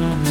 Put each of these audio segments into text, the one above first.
mm-hmm.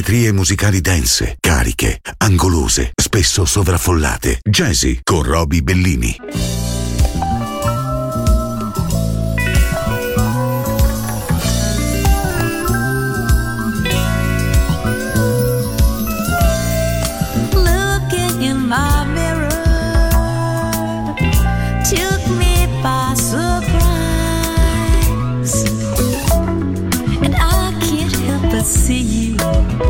geometrie musicali dense, cariche, angolose, spesso sovraffollate. Jazzy con Roby Bellini. see you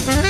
Mm-hmm.